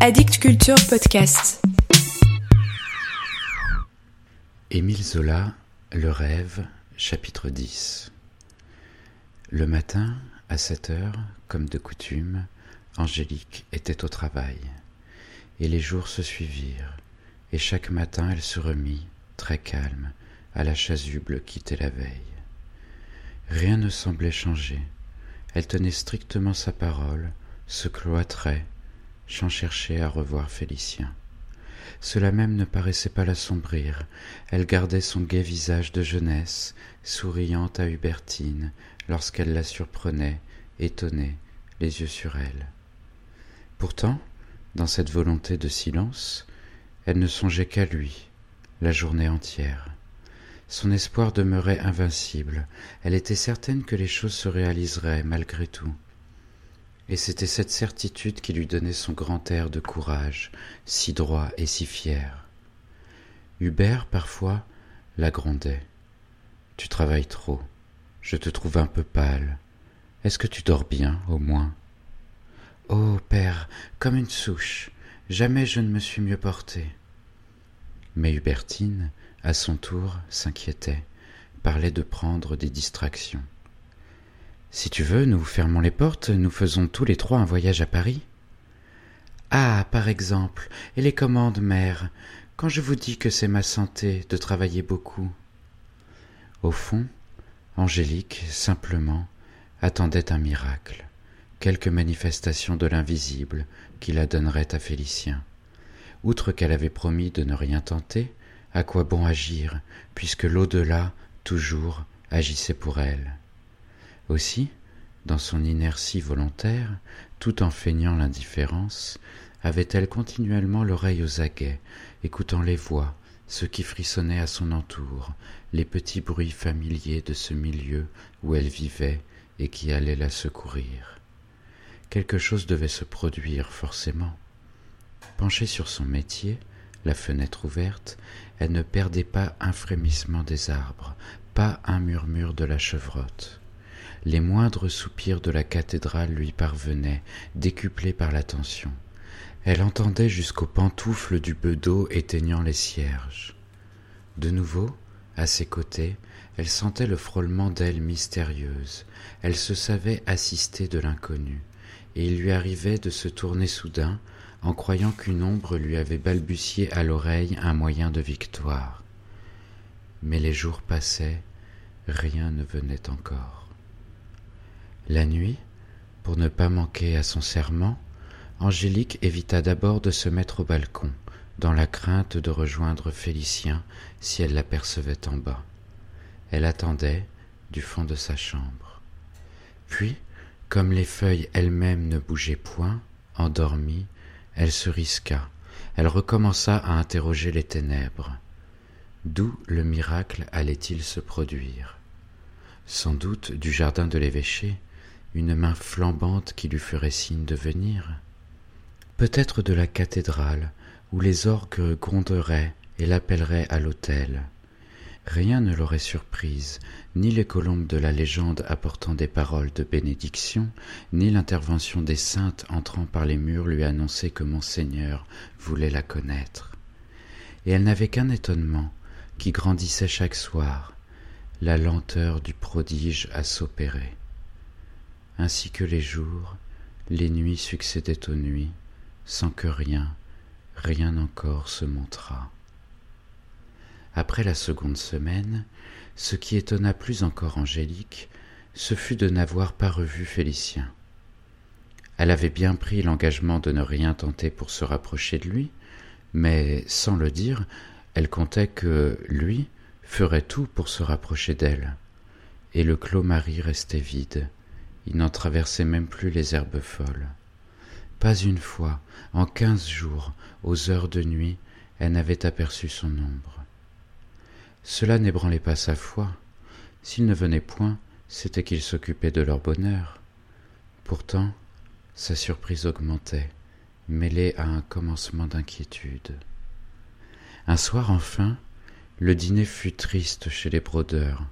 Addict Culture Podcast. Émile Zola, Le rêve, chapitre 10. Le matin, à 7 heures, comme de coutume, Angélique était au travail. Et les jours se suivirent, et chaque matin elle se remit, très calme, à la chasuble quittée la veille. Rien ne semblait changer. Elle tenait strictement sa parole, se cloîtrait, sans chercher à revoir Félicien. Cela même ne paraissait pas l'assombrir. Elle gardait son gai visage de jeunesse, souriant à Hubertine, lorsqu'elle la surprenait, étonnée, les yeux sur elle. Pourtant, dans cette volonté de silence, elle ne songeait qu'à lui, la journée entière. Son espoir demeurait invincible, elle était certaine que les choses se réaliseraient malgré tout. Et c'était cette certitude qui lui donnait son grand air de courage, si droit et si fier. Hubert, parfois, la grondait. Tu travailles trop, je te trouve un peu pâle. Est-ce que tu dors bien, au moins? Oh, père, comme une souche, jamais je ne me suis mieux portée. Mais Hubertine, à son tour, s'inquiétait, parlait de prendre des distractions. Si tu veux, nous fermons les portes, nous faisons tous les trois un voyage à Paris. Ah, par exemple, et les commandes, mère, quand je vous dis que c'est ma santé de travailler beaucoup? Au fond, Angélique, simplement, attendait un miracle, quelque manifestation de l'invisible qui la donnerait à Félicien. Outre qu'elle avait promis de ne rien tenter, à quoi bon agir, puisque l'au-delà, toujours, agissait pour elle? Aussi, dans son inertie volontaire, tout en feignant l'indifférence, avait-elle continuellement l'oreille aux aguets, écoutant les voix, ce qui frissonnait à son entour, les petits bruits familiers de ce milieu où elle vivait et qui allait la secourir. Quelque chose devait se produire forcément. Penchée sur son métier, la fenêtre ouverte, elle ne perdait pas un frémissement des arbres, pas un murmure de la chevrotte les moindres soupirs de la cathédrale lui parvenaient, décuplés par l'attention. Elle entendait jusqu'aux pantoufles du bedeau éteignant les cierges. De nouveau, à ses côtés, elle sentait le frôlement d'ailes mystérieuses, elle se savait assistée de l'inconnu, et il lui arrivait de se tourner soudain en croyant qu'une ombre lui avait balbutié à l'oreille un moyen de victoire. Mais les jours passaient, rien ne venait encore. La nuit, pour ne pas manquer à son serment, Angélique évita d'abord de se mettre au balcon, dans la crainte de rejoindre Félicien si elle l'apercevait en bas. Elle attendait du fond de sa chambre. Puis, comme les feuilles elles-mêmes ne bougeaient point, endormie, elle se risqua, elle recommença à interroger les ténèbres. D'où le miracle allait-il se produire? Sans doute du jardin de l'évêché, une main flambante qui lui ferait signe de venir Peut-être de la cathédrale, où les orgues gronderaient et l'appelleraient à l'autel. Rien ne l'aurait surprise, ni les colombes de la légende apportant des paroles de bénédiction, ni l'intervention des saintes entrant par les murs lui annoncer que Monseigneur voulait la connaître. Et elle n'avait qu'un étonnement, qui grandissait chaque soir, la lenteur du prodige à s'opérer. Ainsi que les jours, les nuits succédaient aux nuits, sans que rien, rien encore se montrât. Après la seconde semaine, ce qui étonna plus encore Angélique, ce fut de n'avoir pas revu Félicien. Elle avait bien pris l'engagement de ne rien tenter pour se rapprocher de lui, mais sans le dire, elle comptait que lui ferait tout pour se rapprocher d'elle, et le clos Marie restait vide, il n'en traversait même plus les herbes folles. Pas une fois, en quinze jours, aux heures de nuit, elle n'avait aperçu son ombre. Cela n'ébranlait pas sa foi. S'il ne venait point, c'était qu'il s'occupait de leur bonheur. Pourtant, sa surprise augmentait, mêlée à un commencement d'inquiétude. Un soir enfin, le dîner fut triste chez les brodeurs,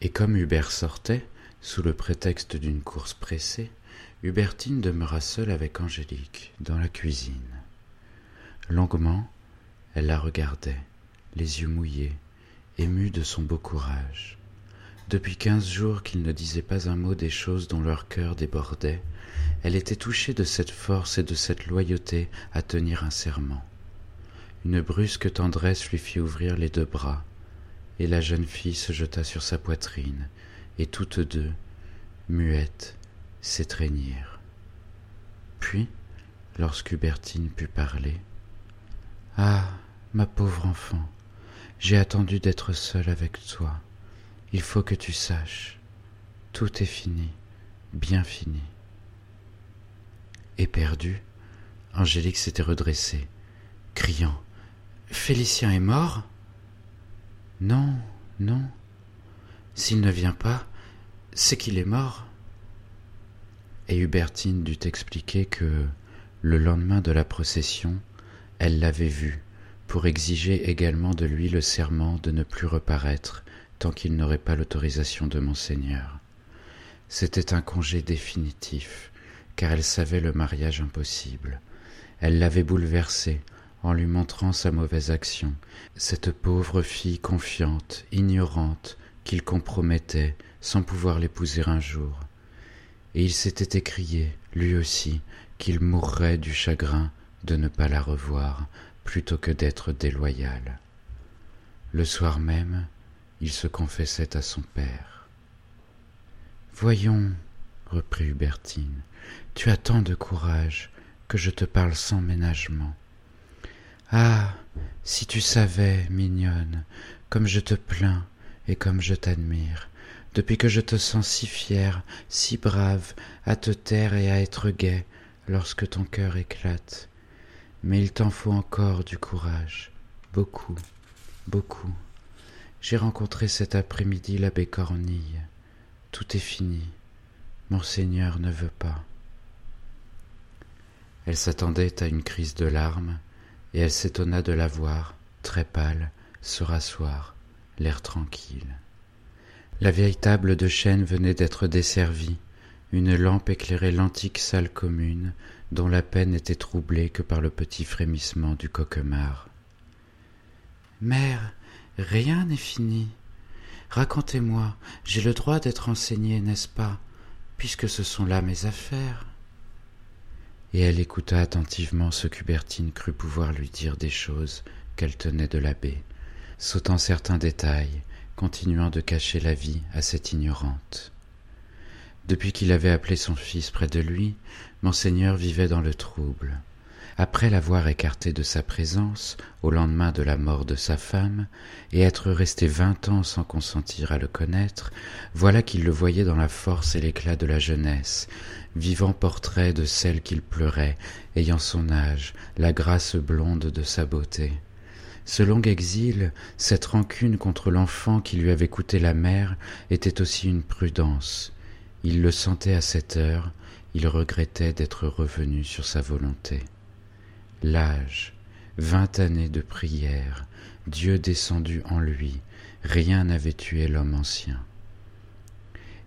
et comme Hubert sortait, sous le prétexte d'une course pressée, Hubertine demeura seule avec Angélique dans la cuisine. Longuement, elle la regardait, les yeux mouillés, émue de son beau courage. Depuis quinze jours qu'il ne disait pas un mot des choses dont leur cœur débordait, elle était touchée de cette force et de cette loyauté à tenir un serment. Une brusque tendresse lui fit ouvrir les deux bras, et la jeune fille se jeta sur sa poitrine, et toutes deux, muettes, s'étreignirent. Puis, lorsqu'Hubertine put parler, Ah, ma pauvre enfant, j'ai attendu d'être seule avec toi. Il faut que tu saches, tout est fini, bien fini. Éperdue, Angélique s'était redressée, criant Félicien est mort Non, non. S'il ne vient pas, c'est qu'il est mort. Et Hubertine dut expliquer que, le lendemain de la procession, elle l'avait vu, pour exiger également de lui le serment de ne plus reparaître tant qu'il n'aurait pas l'autorisation de monseigneur. C'était un congé définitif, car elle savait le mariage impossible. Elle l'avait bouleversé en lui montrant sa mauvaise action, cette pauvre fille confiante, ignorante, qu'il compromettait sans pouvoir l'épouser un jour. Et il s'était écrié, lui aussi, qu'il mourrait du chagrin de ne pas la revoir plutôt que d'être déloyal. Le soir même, il se confessait à son père. Voyons, reprit Hubertine, tu as tant de courage que je te parle sans ménagement. Ah. Si tu savais, mignonne, comme je te plains et comme je t'admire, depuis que je te sens si fière, si brave, à te taire et à être gaie, lorsque ton cœur éclate. Mais il t'en faut encore du courage, beaucoup, beaucoup. J'ai rencontré cet après-midi l'abbé Cornille. Tout est fini. Monseigneur ne veut pas. Elle s'attendait à une crise de larmes, et elle s'étonna de la voir, très pâle, se rasseoir, l'air tranquille. La vieille table de chêne venait d'être desservie, une lampe éclairait l'antique salle commune, dont la peine n'était troublée que par le petit frémissement du coquemar. Mère, rien n'est fini. Racontez-moi, j'ai le droit d'être enseignée, n'est-ce pas, puisque ce sont là mes affaires? Et elle écouta attentivement ce qu'Hubertine crut pouvoir lui dire des choses qu'elle tenait de l'abbé, sautant certains détails, continuant de cacher la vie à cette ignorante. Depuis qu'il avait appelé son fils près de lui, monseigneur vivait dans le trouble. Après l'avoir écarté de sa présence au lendemain de la mort de sa femme, et être resté vingt ans sans consentir à le connaître, voilà qu'il le voyait dans la force et l'éclat de la jeunesse, vivant portrait de celle qu'il pleurait, ayant son âge, la grâce blonde de sa beauté. Ce long exil, cette rancune contre l'enfant qui lui avait coûté la mère, était aussi une prudence. Il le sentait à cette heure, il regrettait d'être revenu sur sa volonté. L'âge, vingt années de prière, Dieu descendu en lui, rien n'avait tué l'homme ancien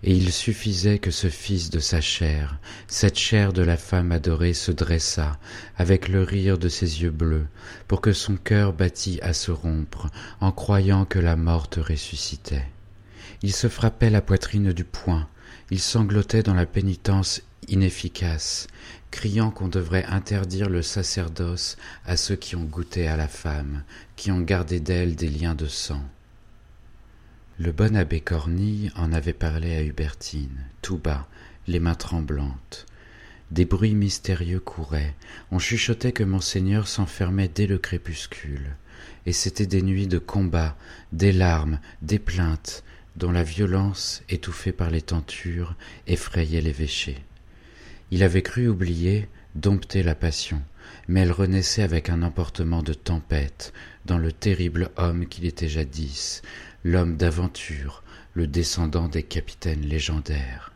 et il suffisait que ce fils de sa chair, cette chair de la femme adorée se dressât, avec le rire de ses yeux bleus, pour que son cœur battît à se rompre, en croyant que la morte ressuscitait. Il se frappait la poitrine du poing, il sanglotait dans la pénitence inefficace, criant qu'on devrait interdire le sacerdoce à ceux qui ont goûté à la femme, qui ont gardé d'elle des liens de sang. Le bon abbé Cornille en avait parlé à Hubertine, tout bas, les mains tremblantes. Des bruits mystérieux couraient, on chuchotait que monseigneur s'enfermait dès le crépuscule, et c'étaient des nuits de combat, des larmes, des plaintes, dont la violence, étouffée par les tentures, effrayait l'évêché. Il avait cru oublier, dompter la passion, mais elle renaissait avec un emportement de tempête dans le terrible homme qu'il était jadis, l'homme d'aventure, le descendant des capitaines légendaires.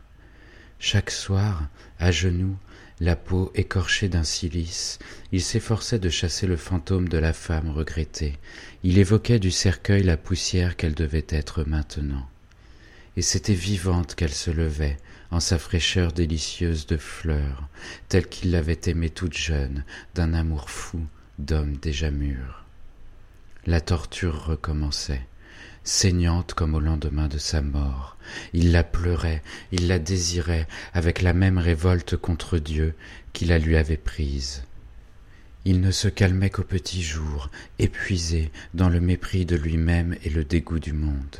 Chaque soir, à genoux, la peau écorchée d'un cilice, il s'efforçait de chasser le fantôme de la femme regrettée, il évoquait du cercueil la poussière qu'elle devait être maintenant. Et c'était vivante qu'elle se levait, en sa fraîcheur délicieuse de fleurs, telle qu'il l'avait aimée toute jeune, d'un amour fou, d'homme déjà mûr. La torture recommençait, saignante comme au lendemain de sa mort. Il la pleurait, il la désirait avec la même révolte contre Dieu qui la lui avait prise. Il ne se calmait qu'au petit jour, épuisé dans le mépris de lui-même et le dégoût du monde.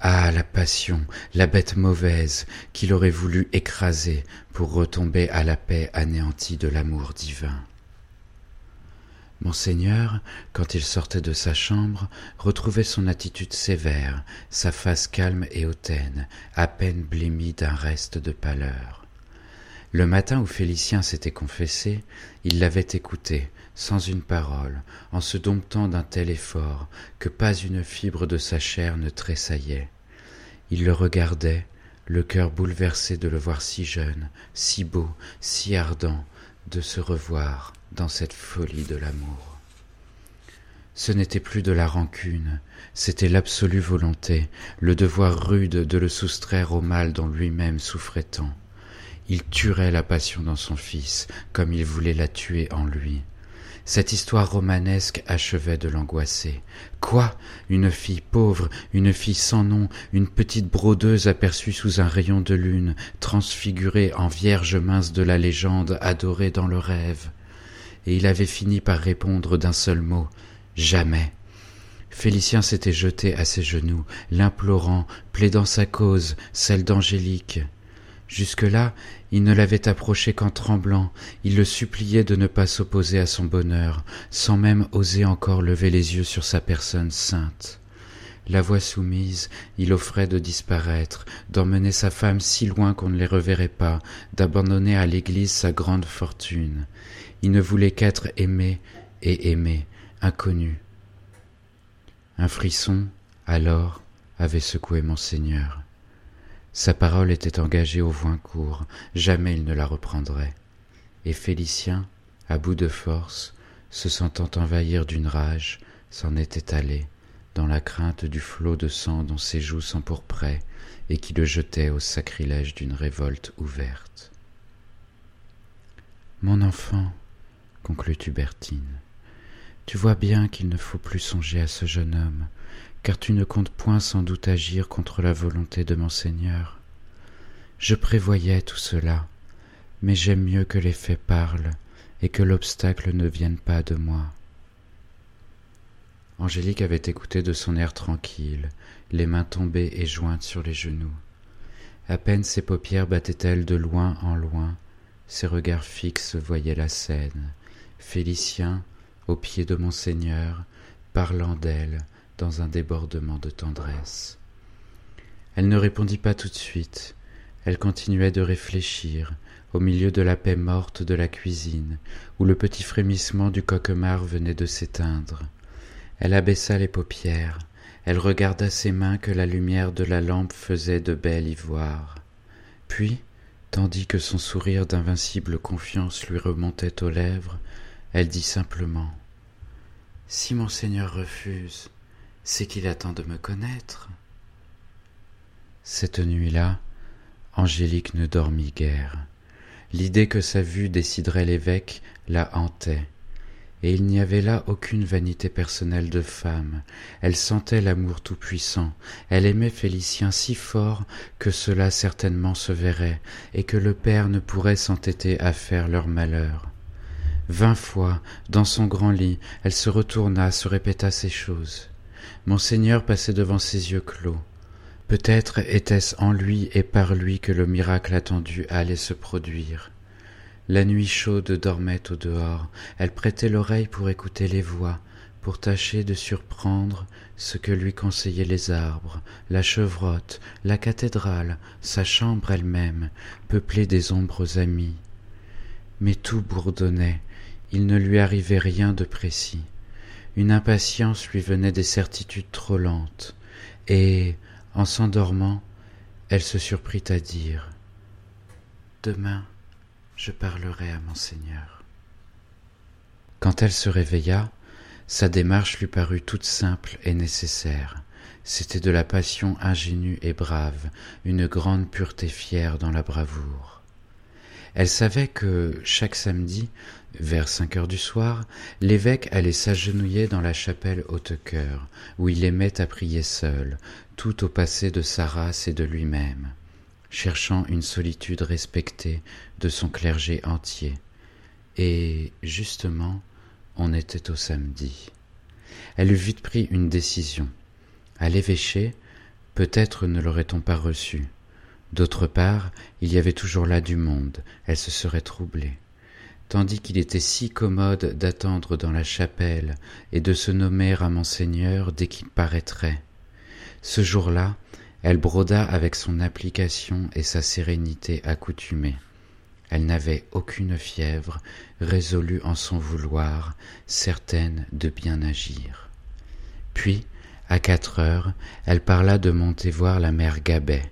Ah, la passion, la bête mauvaise qu'il aurait voulu écraser pour retomber à la paix anéantie de l'amour divin. Monseigneur, quand il sortait de sa chambre, retrouvait son attitude sévère, sa face calme et hautaine, à peine blêmie d'un reste de pâleur. Le matin où Félicien s'était confessé, il l'avait écouté, sans une parole, en se domptant d'un tel effort que pas une fibre de sa chair ne tressaillait. Il le regardait, le cœur bouleversé de le voir si jeune, si beau, si ardent, de se revoir dans cette folie de l'amour. Ce n'était plus de la rancune, c'était l'absolue volonté, le devoir rude de le soustraire au mal dont lui-même souffrait tant. Il tuerait la passion dans son fils, comme il voulait la tuer en lui. Cette histoire romanesque achevait de l'angoisser. Quoi? Une fille pauvre, une fille sans nom, une petite brodeuse aperçue sous un rayon de lune, transfigurée en vierge mince de la légende, adorée dans le rêve. Il avait fini par répondre d'un seul mot Jamais. Félicien s'était jeté à ses genoux, l'implorant, plaidant sa cause, celle d'Angélique. Jusque-là, il ne l'avait approché qu'en tremblant, il le suppliait de ne pas s'opposer à son bonheur, sans même oser encore lever les yeux sur sa personne sainte. La voix soumise, il offrait de disparaître, d'emmener sa femme si loin qu'on ne les reverrait pas, d'abandonner à l'Église sa grande fortune. Il ne voulait qu'être aimé et aimé, inconnu. Un frisson, alors, avait secoué Monseigneur. Sa parole était engagée au court, jamais il ne la reprendrait. Et Félicien, à bout de force, se sentant envahir d'une rage, s'en était allé, dans la crainte du flot de sang dont ses joues s'empourpraient et qui le jetait au sacrilège d'une révolte ouverte. Mon enfant, conclut Hubertine, tu vois bien qu'il ne faut plus songer à ce jeune homme, car tu ne comptes point sans doute agir contre la volonté de mon Seigneur. Je prévoyais tout cela, mais j'aime mieux que les faits parlent et que l'obstacle ne vienne pas de moi. Angélique avait écouté de son air tranquille, les mains tombées et jointes sur les genoux. À peine ses paupières battaient-elles de loin en loin, ses regards fixes voyaient la scène. Félicien, au pied de Monseigneur, parlant d'elle, dans un débordement de tendresse. Elle ne répondit pas tout de suite, elle continuait de réfléchir, au milieu de la paix morte de la cuisine, où le petit frémissement du coquemar venait de s'éteindre. Elle abaissa les paupières, elle regarda ses mains que la lumière de la lampe faisait de bel ivoire. Puis, tandis que son sourire d'invincible confiance lui remontait aux lèvres, elle dit simplement Si monseigneur refuse, c'est qu'il attend de me connaître. Cette nuit-là, Angélique ne dormit guère. L'idée que sa vue déciderait l'évêque la hantait. Et il n'y avait là aucune vanité personnelle de femme. Elle sentait l'amour tout-puissant. Elle aimait Félicien si fort que cela certainement se verrait, et que le père ne pourrait s'entêter à faire leur malheur. Vingt fois, dans son grand lit, elle se retourna, se répéta ces choses. Monseigneur passait devant ses yeux clos. Peut-être était-ce en lui et par lui que le miracle attendu allait se produire. La nuit chaude dormait au dehors, elle prêtait l'oreille pour écouter les voix, pour tâcher de surprendre ce que lui conseillaient les arbres, la chevrotte, la cathédrale, sa chambre elle-même, peuplée des ombres amies. Mais tout bourdonnait, il ne lui arrivait rien de précis. Une impatience lui venait des certitudes trop lentes, et, en s'endormant, elle se surprit à dire Demain, je parlerai à Monseigneur. Quand elle se réveilla, sa démarche lui parut toute simple et nécessaire. C'était de la passion ingénue et brave, une grande pureté fière dans la bravoure. Elle savait que, chaque samedi, vers cinq heures du soir, l'évêque allait s'agenouiller dans la chapelle Haute-Cœur, où il aimait à prier seul, tout au passé de sa race et de lui-même, cherchant une solitude respectée de son clergé entier. Et, justement, on était au samedi. Elle eut vite pris une décision. À l'évêché, peut-être ne l'aurait-on pas reçu. D'autre part, il y avait toujours là du monde, elle se serait troublée. Tandis qu'il était si commode d'attendre dans la chapelle et de se nommer à Monseigneur dès qu'il paraîtrait. Ce jour-là, elle broda avec son application et sa sérénité accoutumée. Elle n'avait aucune fièvre, résolue en son vouloir, certaine de bien agir. Puis, à quatre heures, elle parla de monter voir la mère Gabet,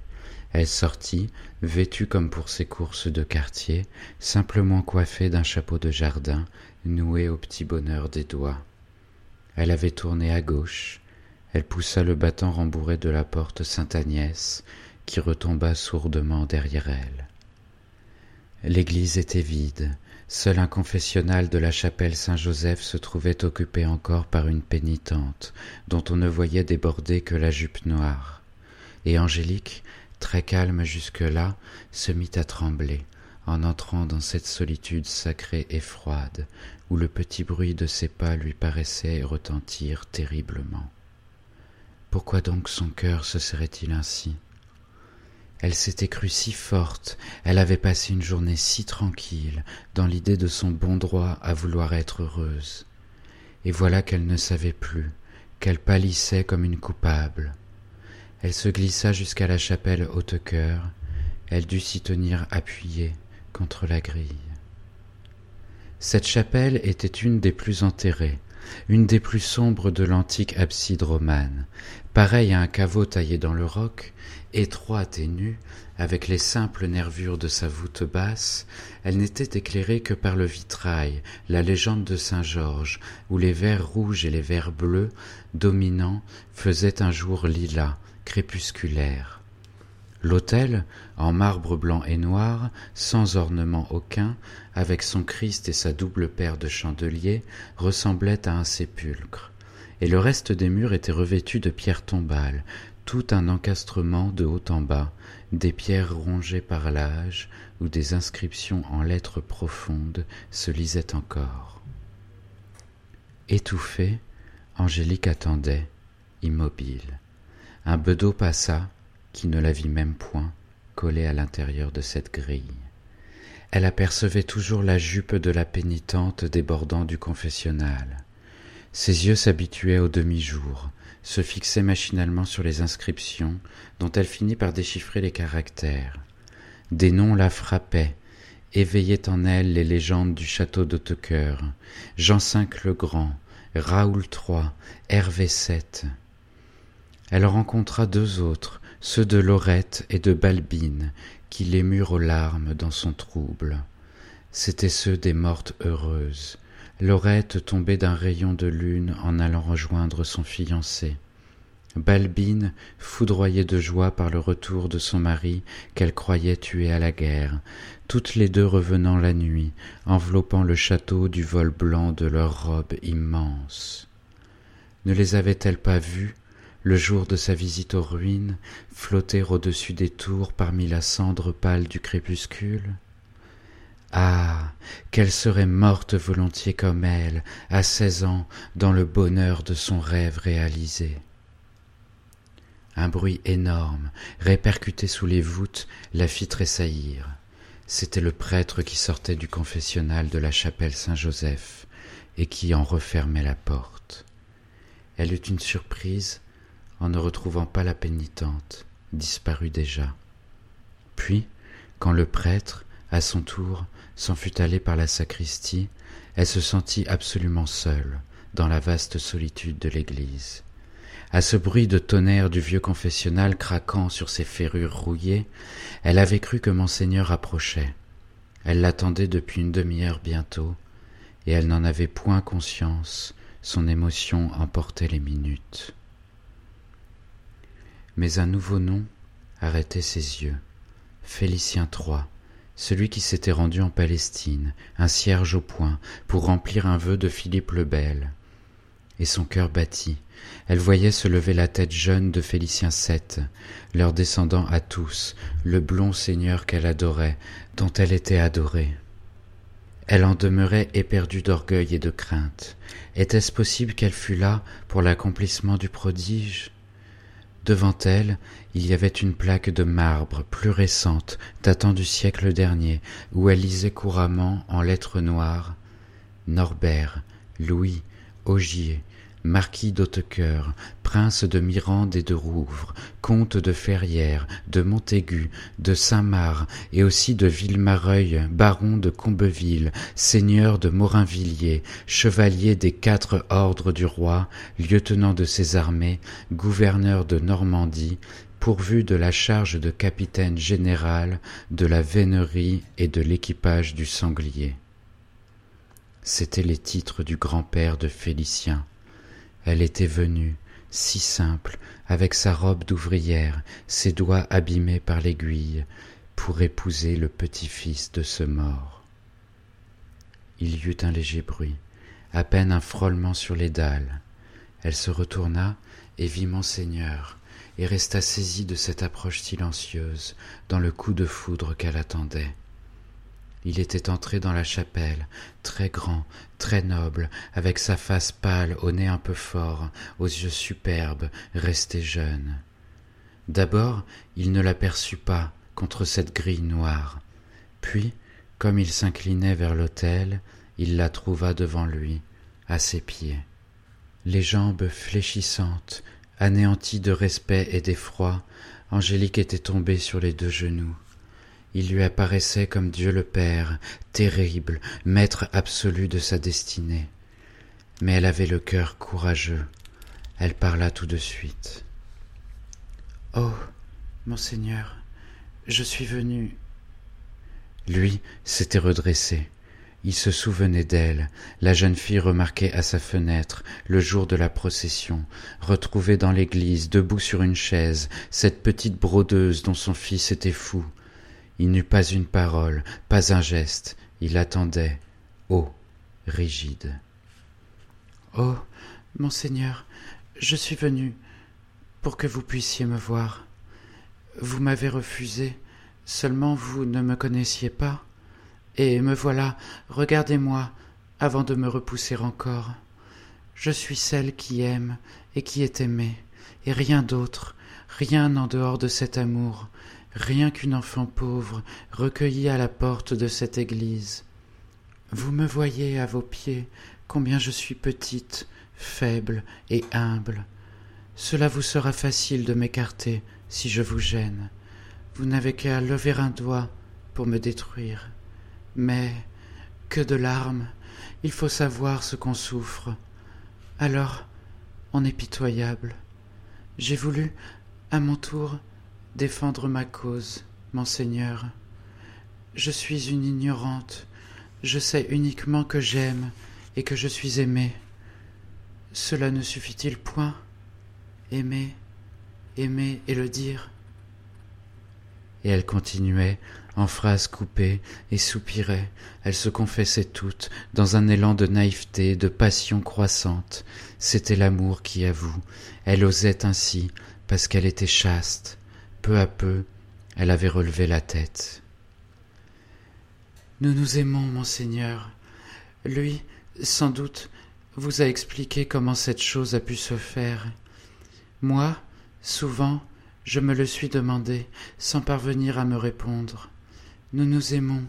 elle sortit, vêtue comme pour ses courses de quartier, simplement coiffée d'un chapeau de jardin, noué au petit bonheur des doigts. Elle avait tourné à gauche, elle poussa le battant rembourré de la porte Sainte-Agnès, qui retomba sourdement derrière elle. L'église était vide, seul un confessionnal de la chapelle Saint-Joseph se trouvait occupé encore par une pénitente, dont on ne voyait déborder que la jupe noire. Et Angélique, très calme jusque-là, se mit à trembler en entrant dans cette solitude sacrée et froide, où le petit bruit de ses pas lui paraissait retentir terriblement. Pourquoi donc son cœur se serait-il ainsi? Elle s'était crue si forte, elle avait passé une journée si tranquille, dans l'idée de son bon droit à vouloir être heureuse. Et voilà qu'elle ne savait plus, qu'elle pâlissait comme une coupable. Elle se glissa jusqu'à la chapelle Haute-Cœur. Elle dut s'y tenir appuyée contre la grille. Cette chapelle était une des plus enterrées, une des plus sombres de l'antique abside romane, pareille à un caveau taillé dans le roc, étroite et nue, avec les simples nervures de sa voûte basse, elle n'était éclairée que par le vitrail, la légende de Saint Georges, où les vers rouges et les vers bleus, dominants, faisaient un jour lilas, crépusculaire. L'autel, en marbre blanc et noir, sans ornement aucun, avec son Christ et sa double paire de chandeliers, ressemblait à un sépulcre, et le reste des murs était revêtu de pierres tombales, tout un encastrement de haut en bas, des pierres rongées par l'âge, où des inscriptions en lettres profondes se lisaient encore. Étouffée, Angélique attendait, immobile. Un bedeau passa, qui ne la vit même point, collée à l'intérieur de cette grille. Elle apercevait toujours la jupe de la pénitente débordant du confessionnal. Ses yeux s'habituaient au demi-jour, se fixaient machinalement sur les inscriptions, dont elle finit par déchiffrer les caractères. Des noms la frappaient, éveillaient en elle les légendes du château d'Hautecoeur, Jean V le Grand, Raoul III, Hervé VII. Elle rencontra deux autres, ceux de Laurette et de Balbine, qui l'émurent aux larmes dans son trouble. C'étaient ceux des mortes heureuses. Laurette tombait d'un rayon de lune en allant rejoindre son fiancé. Balbine, foudroyée de joie par le retour de son mari qu'elle croyait tué à la guerre, toutes les deux revenant la nuit, enveloppant le château du vol blanc de leurs robes immenses. Ne les avait-elle pas vues le jour de sa visite aux ruines, flotter au-dessus des tours parmi la cendre pâle du crépuscule Ah. Qu'elle serait morte volontiers comme elle, à seize ans, dans le bonheur de son rêve réalisé. Un bruit énorme, répercuté sous les voûtes, la fit tressaillir. C'était le prêtre qui sortait du confessionnal de la chapelle Saint-Joseph et qui en refermait la porte. Elle eut une surprise en ne retrouvant pas la pénitente, disparue déjà. Puis, quand le prêtre, à son tour, s'en fut allé par la sacristie, elle se sentit absolument seule dans la vaste solitude de l'église. À ce bruit de tonnerre du vieux confessionnal craquant sur ses ferrures rouillées, elle avait cru que monseigneur approchait. Elle l'attendait depuis une demi-heure bientôt, et elle n'en avait point conscience, son émotion emportait les minutes mais un nouveau nom arrêtait ses yeux. Félicien III, celui qui s'était rendu en Palestine, un cierge au poing, pour remplir un vœu de Philippe le Bel. Et son cœur battit. Elle voyait se lever la tête jeune de Félicien VII, leur descendant à tous, le blond seigneur qu'elle adorait, dont elle était adorée. Elle en demeurait éperdue d'orgueil et de crainte. Était-ce possible qu'elle fût là pour l'accomplissement du prodige? Devant elle, il y avait une plaque de marbre plus récente, datant du siècle dernier, où elle lisait couramment en lettres noires Norbert, Louis, marquis d'Hautecoeur, prince de Mirande et de Rouvre, comte de Ferrières, de Montaigu, de Saint-Marc et aussi de Villemareuil, baron de Combeville, seigneur de Morinvilliers, chevalier des quatre ordres du roi, lieutenant de ses armées, gouverneur de Normandie, pourvu de la charge de capitaine général de la vénerie et de l'équipage du sanglier. C'étaient les titres du grand-père de Félicien. Elle était venue, si simple, avec sa robe d'ouvrière, ses doigts abîmés par l'aiguille, pour épouser le petit-fils de ce mort. Il y eut un léger bruit, à peine un frôlement sur les dalles. Elle se retourna et vit Monseigneur, et resta saisie de cette approche silencieuse, dans le coup de foudre qu'elle attendait. Il était entré dans la chapelle, très grand, très noble, avec sa face pâle, au nez un peu fort, aux yeux superbes, resté jeune. D'abord, il ne l'aperçut pas contre cette grille noire. Puis, comme il s'inclinait vers l'autel, il la trouva devant lui, à ses pieds. Les jambes fléchissantes, anéanties de respect et d'effroi, Angélique était tombée sur les deux genoux. Il lui apparaissait comme Dieu le Père, terrible, maître absolu de sa destinée. Mais elle avait le cœur courageux. Elle parla tout de suite. Oh, monseigneur, je suis venu. Lui s'était redressé. Il se souvenait d'elle, la jeune fille remarquée à sa fenêtre, le jour de la procession, retrouvée dans l'église, debout sur une chaise, cette petite brodeuse dont son fils était fou. Il n'eut pas une parole, pas un geste, il attendait, haut, rigide. Oh, monseigneur, je suis venu pour que vous puissiez me voir. Vous m'avez refusé, seulement vous ne me connaissiez pas. Et me voilà, regardez-moi, avant de me repousser encore. Je suis celle qui aime et qui est aimée, et rien d'autre, rien en dehors de cet amour, rien qu'une enfant pauvre recueillie à la porte de cette église. Vous me voyez à vos pieds combien je suis petite, faible et humble. Cela vous sera facile de m'écarter si je vous gêne. Vous n'avez qu'à lever un doigt pour me détruire. Mais que de larmes. Il faut savoir ce qu'on souffre. Alors, on est pitoyable. J'ai voulu, à mon tour, défendre ma cause, monseigneur. Je suis une ignorante, je sais uniquement que j'aime et que je suis aimée. Cela ne suffit-il point? Aimer, aimer et le dire Et elle continuait, en phrases coupées, et soupirait, elle se confessait toute, dans un élan de naïveté, de passion croissante. C'était l'amour qui avoue. Elle osait ainsi, parce qu'elle était chaste, peu à peu, elle avait relevé la tête. Nous nous aimons, monseigneur. Lui, sans doute, vous a expliqué comment cette chose a pu se faire. Moi, souvent, je me le suis demandé, sans parvenir à me répondre. Nous nous aimons,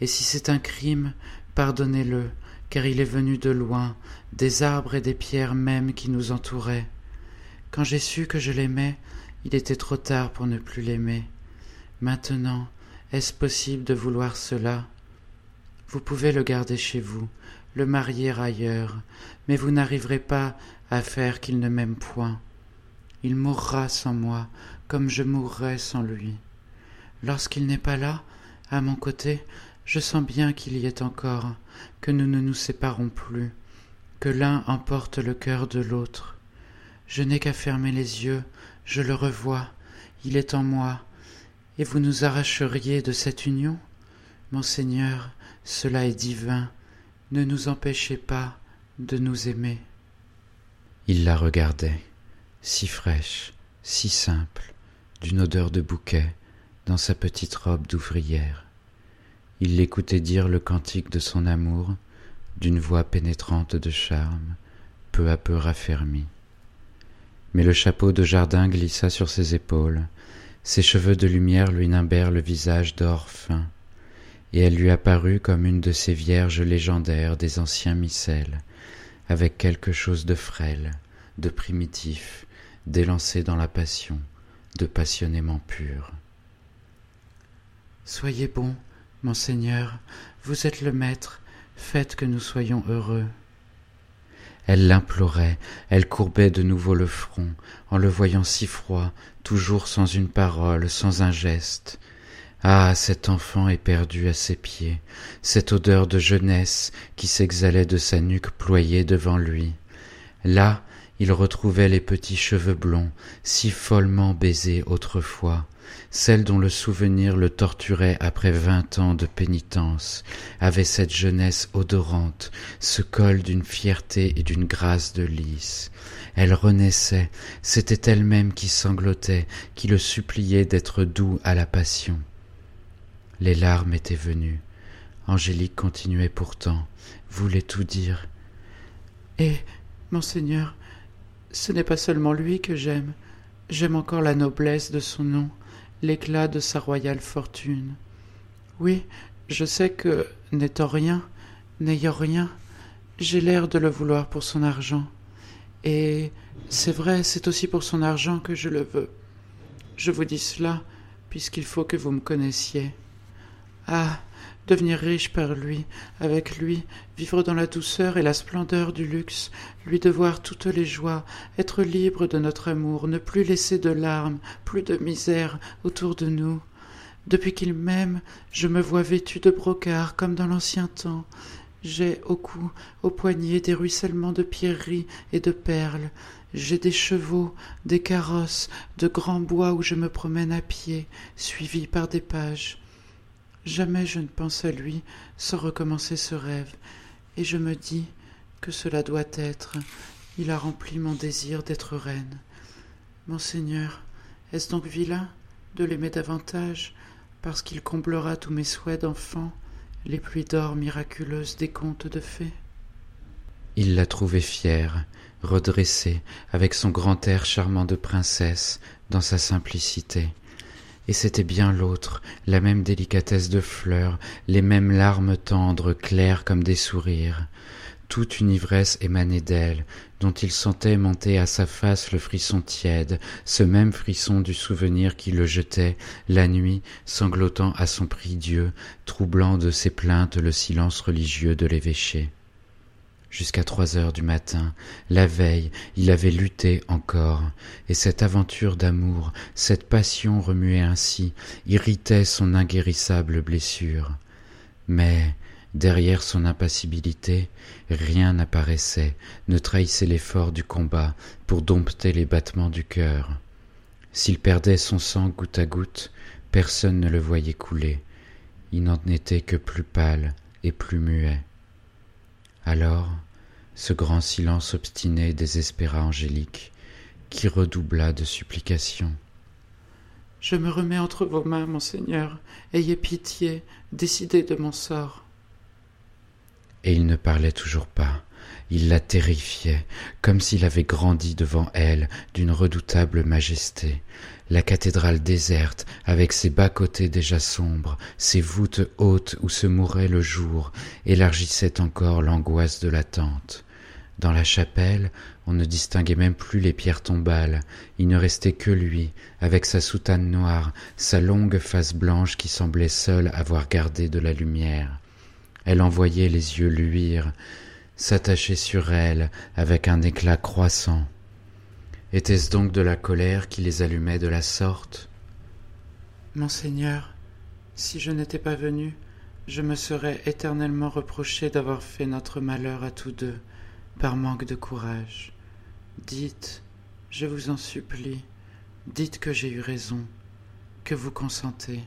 et si c'est un crime, pardonnez-le, car il est venu de loin, des arbres et des pierres mêmes qui nous entouraient. Quand j'ai su que je l'aimais, il était trop tard pour ne plus l'aimer. Maintenant, est-ce possible de vouloir cela? Vous pouvez le garder chez vous, le marier ailleurs, mais vous n'arriverez pas à faire qu'il ne m'aime point. Il mourra sans moi, comme je mourrai sans lui. Lorsqu'il n'est pas là, à mon côté, je sens bien qu'il y est encore, que nous ne nous séparons plus, que l'un emporte le cœur de l'autre. Je n'ai qu'à fermer les yeux je le revois, il est en moi, et vous nous arracheriez de cette union? Monseigneur, cela est divin, ne nous empêchez pas de nous aimer. Il la regardait, si fraîche, si simple, d'une odeur de bouquet, dans sa petite robe d'ouvrière. Il l'écoutait dire le cantique de son amour, d'une voix pénétrante de charme, peu à peu raffermie. Mais le chapeau de jardin glissa sur ses épaules, ses cheveux de lumière lui nimbèrent le visage d'or fin, et elle lui apparut comme une de ces vierges légendaires des anciens missels, avec quelque chose de frêle, de primitif, d'élancé dans la passion, de passionnément pur. Soyez bon, monseigneur, vous êtes le maître, faites que nous soyons heureux. Elle l'implorait, elle courbait de nouveau le front, en le voyant si froid, toujours sans une parole, sans un geste. Ah. Cet enfant éperdu à ses pieds, cette odeur de jeunesse qui s'exhalait de sa nuque ployée devant lui. Là, il retrouvait les petits cheveux blonds, si follement baisés autrefois, celle dont le souvenir le torturait après vingt ans de pénitence, avait cette jeunesse odorante, ce col d'une fierté et d'une grâce de lys. Elle renaissait, c'était elle-même qui sanglotait, qui le suppliait d'être doux à la passion. Les larmes étaient venues. Angélique continuait pourtant, voulait tout dire? Et, monseigneur, ce n'est pas seulement lui que j'aime, j'aime encore la noblesse de son nom, l'éclat de sa royale fortune. Oui, je sais que, n'étant rien, n'ayant rien, j'ai l'air de le vouloir pour son argent. Et c'est vrai, c'est aussi pour son argent que je le veux. Je vous dis cela, puisqu'il faut que vous me connaissiez. Ah. Devenir riche par lui, avec lui, vivre dans la douceur et la splendeur du luxe, lui devoir toutes les joies, être libre de notre amour, ne plus laisser de larmes, plus de misère autour de nous. Depuis qu'il m'aime, je me vois vêtu de brocart comme dans l'ancien temps. J'ai au cou, au poignet des ruissellements de pierreries et de perles. J'ai des chevaux, des carrosses, de grands bois où je me promène à pied, suivi par des pages. Jamais je ne pense à lui sans recommencer ce rêve, et je me dis que cela doit être. Il a rempli mon désir d'être reine. Monseigneur, est-ce donc vilain de l'aimer davantage, parce qu'il comblera tous mes souhaits d'enfant, les pluies d'or miraculeuses des contes de fées? Il la trouvait fière, redressée, avec son grand air charmant de princesse, dans sa simplicité et c'était bien l'autre, la même délicatesse de fleurs, les mêmes larmes tendres, claires comme des sourires. Toute une ivresse émanait d'elle, dont il sentait monter à sa face le frisson tiède, ce même frisson du souvenir qui le jetait, la nuit, sanglotant à son prie Dieu, troublant de ses plaintes le silence religieux de l'évêché jusqu'à trois heures du matin. La veille, il avait lutté encore, et cette aventure d'amour, cette passion remuée ainsi, irritait son inguérissable blessure. Mais, derrière son impassibilité, rien n'apparaissait, ne trahissait l'effort du combat pour dompter les battements du cœur. S'il perdait son sang goutte à goutte, personne ne le voyait couler. Il n'en était que plus pâle et plus muet. Alors, ce grand silence obstiné désespéra Angélique, qui redoubla de supplications. Je me remets entre vos mains, monseigneur. Ayez pitié, décidez de mon sort. Et il ne parlait toujours pas. Il la terrifiait, comme s'il avait grandi devant elle d'une redoutable majesté. La cathédrale déserte, avec ses bas-côtés déjà sombres, ses voûtes hautes où se mourait le jour, élargissait encore l'angoisse de l'attente. Dans la chapelle, on ne distinguait même plus les pierres tombales, il ne restait que lui, avec sa soutane noire, sa longue face blanche qui semblait seule avoir gardé de la lumière. Elle envoyait les yeux luire, s'attacher sur elle avec un éclat croissant. Était-ce donc de la colère qui les allumait de la sorte? Monseigneur, si je n'étais pas venu, je me serais éternellement reproché d'avoir fait notre malheur à tous deux par manque de courage. Dites, je vous en supplie, dites que j'ai eu raison, que vous consentez.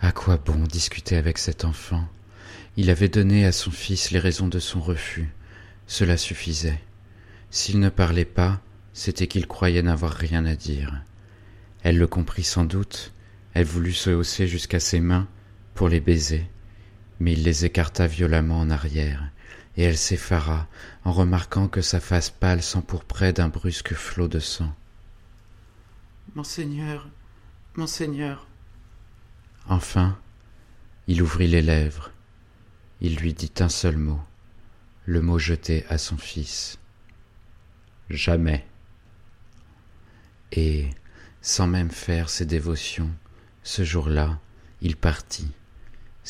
À quoi bon discuter avec cet enfant? Il avait donné à son fils les raisons de son refus. Cela suffisait. S'il ne parlait pas, c'était qu'il croyait n'avoir rien à dire. Elle le comprit sans doute, elle voulut se hausser jusqu'à ses mains pour les baiser, mais il les écarta violemment en arrière, et elle s'effara en remarquant que sa face pâle s'empourprait d'un brusque flot de sang. Monseigneur, Monseigneur. Enfin, il ouvrit les lèvres. Il lui dit un seul mot, le mot jeté à son fils. Jamais. Et, sans même faire ses dévotions, ce jour-là, il partit.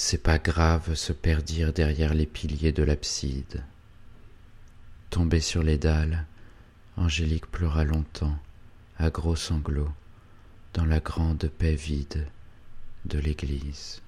Ses pas graves se perdirent derrière les piliers de l'abside. Tombé sur les dalles, Angélique pleura longtemps, à gros sanglots, dans la grande paix vide de l'église.